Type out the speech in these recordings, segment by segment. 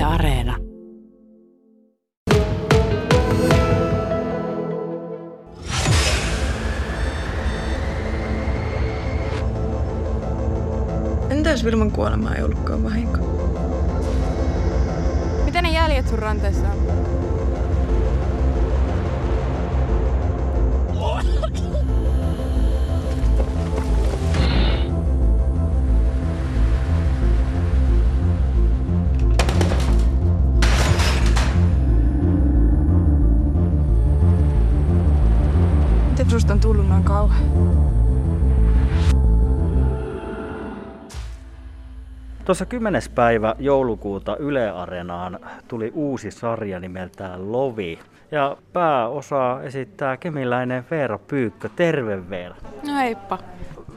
Yle Areena. Entä jos Vilman kuolema ei ollutkaan vahinko? Miten ne jäljet sun ranteessa on? Susta on tullut noin kauan? Tuossa 10. päivä joulukuuta Yle Areenaan tuli uusi sarja nimeltään Lovi. Ja pääosaa esittää kemiläinen Veera Pyykkö. Terve Veera. No heippa.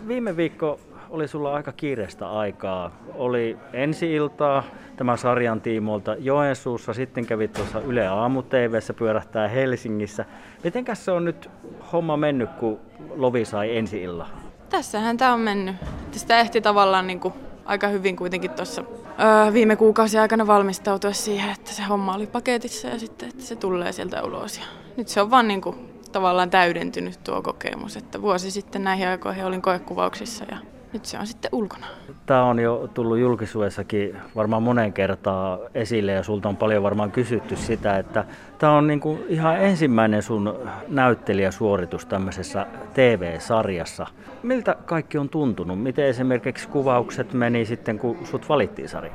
Viime viikko oli sulla aika kiireistä aikaa. Oli ensi-iltaa tämän sarjan tiimoilta Joensuussa, sitten kävi tuossa Yle Aamu TVssä pyörähtää Helsingissä. Mitenkäs se on nyt homma mennyt, kun Lovi sai ensi-illa? Tässähän tää on mennyt. Sitä ehti tavallaan niinku aika hyvin kuitenkin tuossa öö, viime kuukausien aikana valmistautua siihen, että se homma oli paketissa ja sitten, että se tulee sieltä ulos. Ja nyt se on vaan niinku tavallaan täydentynyt tuo kokemus, että vuosi sitten näihin aikoihin olin koekuvauksissa ja nyt se on sitten ulkona. Tämä on jo tullut julkisuudessakin varmaan monen kertaa esille ja sulta on paljon varmaan kysytty sitä, että tämä on niinku ihan ensimmäinen sun näyttelijäsuoritus tämmöisessä TV-sarjassa. Miltä kaikki on tuntunut? Miten esimerkiksi kuvaukset meni sitten, kun sut valittiin sarja?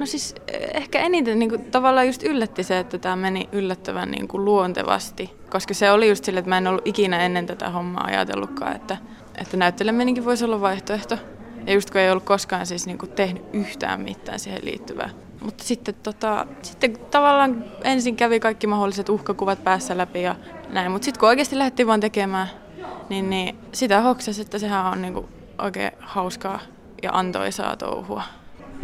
No siis eh, ehkä eniten niin kuin, tavallaan just yllätti se, että tämä meni yllättävän niin kuin, luontevasti. Koska se oli just sille, että mä en ollut ikinä ennen tätä hommaa ajatellutkaan, että, että näytteleminenkin voisi olla vaihtoehto. Ja just kun ei ollut koskaan siis niin kuin, tehnyt yhtään mitään siihen liittyvää. Mutta sitten, tota, sitten tavallaan ensin kävi kaikki mahdolliset uhkakuvat päässä läpi ja näin. Mutta sitten kun oikeasti lähdettiin vaan tekemään, niin, niin sitä hoksasi, että sehän on niin kuin, oikein hauskaa ja antoisaa touhua.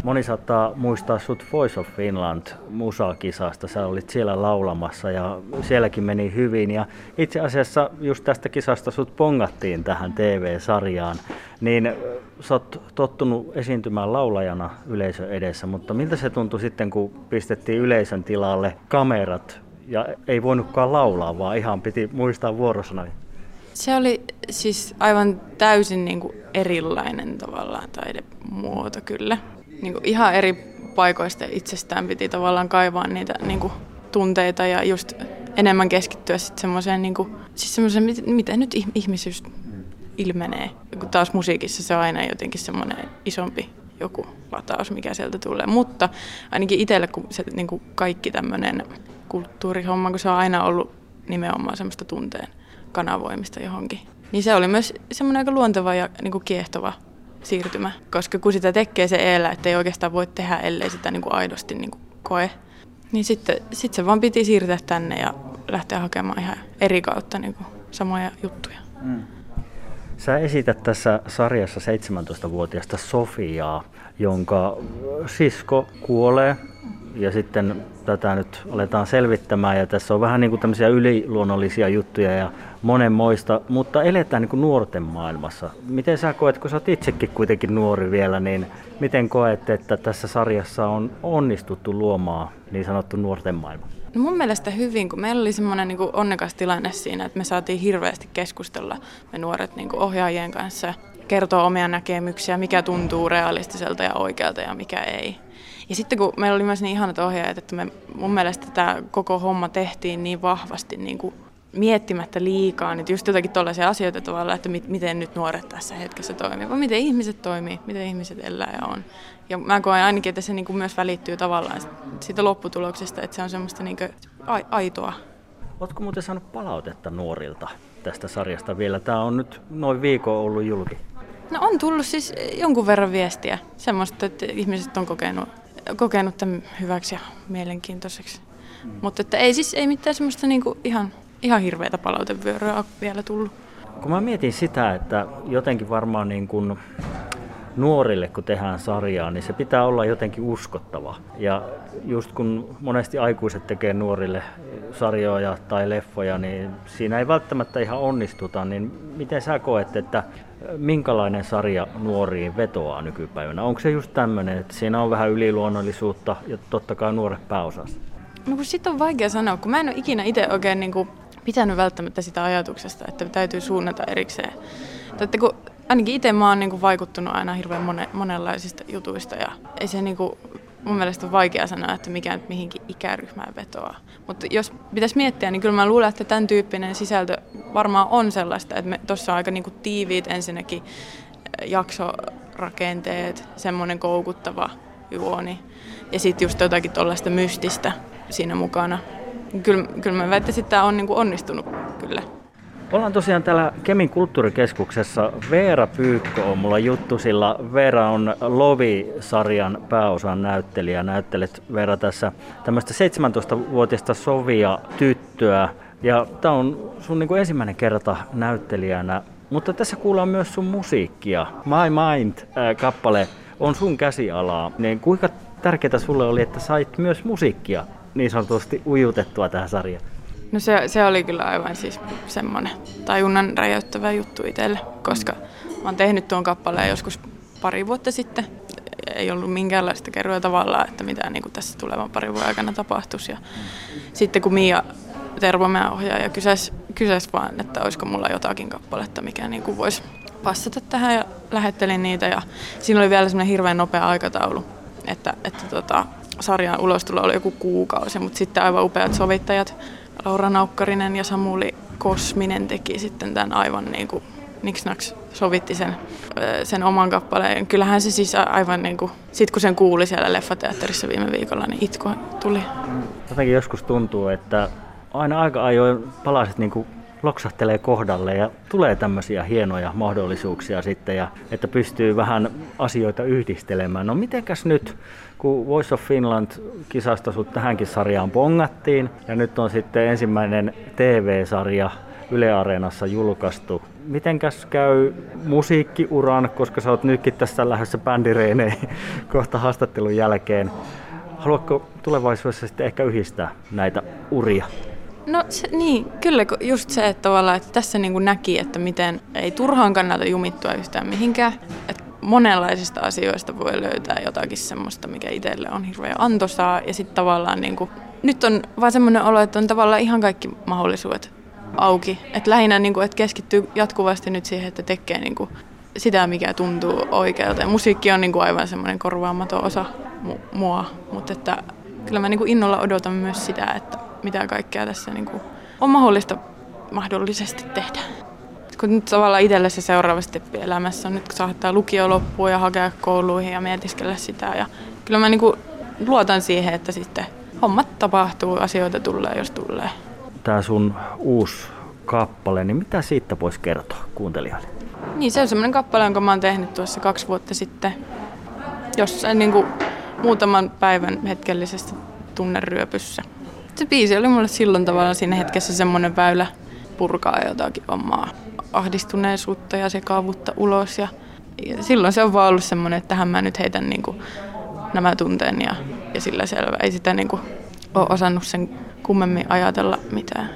Moni saattaa muistaa sut Voice of Finland musakisasta. Sä olit siellä laulamassa ja sielläkin meni hyvin. Ja itse asiassa just tästä kisasta sut pongattiin tähän TV-sarjaan. Niin sä oot tottunut esiintymään laulajana yleisön edessä, mutta miltä se tuntui sitten, kun pistettiin yleisön tilalle kamerat ja ei voinutkaan laulaa, vaan ihan piti muistaa vuorosanoja? Se oli siis aivan täysin niin kuin erilainen tavallaan taidemuoto kyllä niin kuin ihan eri paikoista itsestään piti tavallaan kaivaa niitä niin kuin tunteita ja just enemmän keskittyä sitten semmoiseen, niin siis semmoiseen, miten nyt ihmisyys ilmenee. Kun taas musiikissa se on aina jotenkin semmoinen isompi joku lataus, mikä sieltä tulee. Mutta ainakin itselle, kun se niin kuin kaikki tämmöinen kulttuurihomma, kun se on aina ollut nimenomaan semmoista tunteen kanavoimista johonkin. Niin se oli myös semmoinen aika luonteva ja niin kuin kiehtova siirtymä, koska kun sitä tekee se eellä, että ei oikeastaan voi tehdä, ellei sitä niin kuin aidosti niin kuin koe, niin sitten sit se vaan piti siirtää tänne ja lähteä hakemaan ihan eri kautta niin kuin samoja juttuja. Mm. Sä esität tässä sarjassa 17-vuotiaasta Sofiaa, jonka sisko kuolee ja sitten tätä nyt aletaan selvittämään ja tässä on vähän niin kuin tämmöisiä yliluonnollisia juttuja ja monenmoista, mutta eletään niin kuin nuorten maailmassa. Miten sä koet, kun sä oot itsekin kuitenkin nuori vielä, niin miten koet, että tässä sarjassa on onnistuttu luomaan niin sanottu nuorten maailma? No mun mielestä hyvin, kun meillä oli semmoinen niin onnekas tilanne siinä, että me saatiin hirveästi keskustella me nuoret niin kuin ohjaajien kanssa, kertoa omia näkemyksiä, mikä tuntuu realistiselta ja oikealta ja mikä ei. Ja sitten kun meillä oli myös niin ihanat ohjaajat, että me, mun mielestä tämä koko homma tehtiin niin vahvasti niin kuin miettimättä liikaa niin just jotakin tuollaisia asioita tavallaan, että mit, miten nyt nuoret tässä hetkessä toimii, vaan miten ihmiset toimii, miten ihmiset elää ja on. Ja mä koen ainakin, että se niin kuin myös välittyy tavallaan siitä lopputuloksesta, että se on semmoista niin kuin aitoa. Oletko muuten saanut palautetta nuorilta tästä sarjasta vielä? Tämä on nyt noin viikon ollut julki. No on tullut siis jonkun verran viestiä, semmoista, että ihmiset on kokenut, kokenut tämän hyväksi ja mielenkiintoiseksi. Mm. Mutta että ei siis ei mitään semmoista niinku ihan ihan hirveitä palautevyöryä vielä tullut. Kun mä mietin sitä, että jotenkin varmaan niin kuin nuorille, kun tehdään sarjaa, niin se pitää olla jotenkin uskottava. Ja just kun monesti aikuiset tekee nuorille sarjoja tai leffoja, niin siinä ei välttämättä ihan onnistuta. Niin miten sä koet, että minkälainen sarja nuoriin vetoaa nykypäivänä? Onko se just tämmöinen, että siinä on vähän yliluonnollisuutta ja totta kai nuoret pääosassa? No kun sit on vaikea sanoa, kun mä en ole ikinä itse oikein niin kuin pitänyt välttämättä sitä ajatuksesta, että täytyy suunnata erikseen. Että kun ainakin itse mä oon niin kuin vaikuttunut aina hirveän monen, monenlaisista jutuista ja ei se niin kuin, mun mielestä on vaikea sanoa, että mikä nyt mihinkin ikäryhmään vetoaa. Mutta jos pitäisi miettiä, niin kyllä mä luulen, että tämän tyyppinen sisältö varmaan on sellaista, että tuossa on aika niin kuin tiiviit ensinnäkin jaksorakenteet, semmoinen koukuttava juoni ja sitten just jotakin tuollaista mystistä siinä mukana. Kyllä, kyllä mä väittäisin, että tämä on niin kuin onnistunut kyllä. Ollaan tosiaan täällä Kemin kulttuurikeskuksessa. Veera Pyykkö on mulla juttu, sillä Veera on Lovi-sarjan pääosan näyttelijä. Näyttelet Veera tässä tämmöistä 17-vuotiaista Sovia tyttöä. Ja tämä on sun niin kuin ensimmäinen kerta näyttelijänä. Mutta tässä kuullaan myös sun musiikkia. My Mind-kappale on sun käsialaa. Niin kuinka tärkeää sulle oli, että sait myös musiikkia niin sanotusti ujutettua tähän sarjaan? No se, se oli kyllä aivan siis semmoinen tajunnan räjäyttävä juttu itselle, koska mä oon tehnyt tuon kappaleen joskus pari vuotta sitten. Ei ollut minkäänlaista kerroa tavallaan, että mitä niin kuin tässä tulevan parin vuoden aikana tapahtuisi. Ja sitten kun Mia Tervomäen ohjaaja kysäsi, kysäsi vaan, että olisiko mulla jotakin kappaletta, mikä niin kuin voisi passata tähän ja lähettelin niitä. Ja siinä oli vielä semmoinen hirveän nopea aikataulu, että, että tota, sarjan ulostulo oli joku kuukausi, mutta sitten aivan upeat sovittajat Laura Naukkarinen ja Samuli Kosminen teki sitten tämän aivan niin kuin Nix sovitti sen, sen oman kappaleen. Kyllähän se siis aivan niin kuin, sit kun sen kuuli siellä leffateatterissa viime viikolla, niin itku tuli. Jotenkin joskus tuntuu, että aina aika ajoin palaset niin kuin loksahtelee kohdalle ja tulee tämmöisiä hienoja mahdollisuuksia sitten, ja että pystyy vähän asioita yhdistelemään. No mitenkäs nyt, kun Voice of Finland-kisasta sut tähänkin sarjaan pongattiin, ja nyt on sitten ensimmäinen TV-sarja Yle Areenassa julkaistu. Mitenkäs käy musiikkiuran, koska sä oot nytkin tässä lähdössä bändireineen kohta haastattelun jälkeen. Haluatko tulevaisuudessa sitten ehkä yhdistää näitä uria? No se, niin, kyllä just se, että, tavallaan, että tässä niin kuin näki, että miten ei turhaan kannata jumittua yhtään mihinkään. Että monenlaisista asioista voi löytää jotakin semmoista, mikä itselle on hirveän antoisaa. Ja sitten tavallaan niin kuin, nyt on vaan semmoinen olo, että on tavallaan ihan kaikki mahdollisuudet auki. Että lähinnä niin kuin, että keskittyy jatkuvasti nyt siihen, että tekee niin kuin, sitä, mikä tuntuu oikealta. Ja musiikki on niin kuin aivan semmoinen korvaamaton osa mua, mutta että kyllä mä niin kuin innolla odotan myös sitä, että mitä kaikkea tässä niin kuin on mahdollista mahdollisesti tehdä. Kun nyt tavallaan itselle se seuraava steppi elämässä on nyt, kun saattaa lukio loppua ja hakea kouluihin ja mietiskellä sitä. Ja kyllä mä niin kuin luotan siihen, että sitten hommat tapahtuu, asioita tulee, jos tulee. Tämä sun uusi kappale, niin mitä siitä voisi kertoa kuuntelijoille? Niin, se on semmoinen kappale, jonka mä oon tehnyt tuossa kaksi vuotta sitten. Jossain niin kuin muutaman päivän hetkellisessä tunneryöpyssä se biisi oli mulle silloin tavallaan siinä hetkessä semmoinen väylä purkaa jotakin omaa ahdistuneisuutta ja sekavuutta ulos. Ja, ja silloin se on vaan ollut semmoinen, että tähän mä nyt heitän niin kuin nämä tunteen ja, ja sillä selvä. Ei sitä niin kuin ole osannut sen kummemmin ajatella mitään.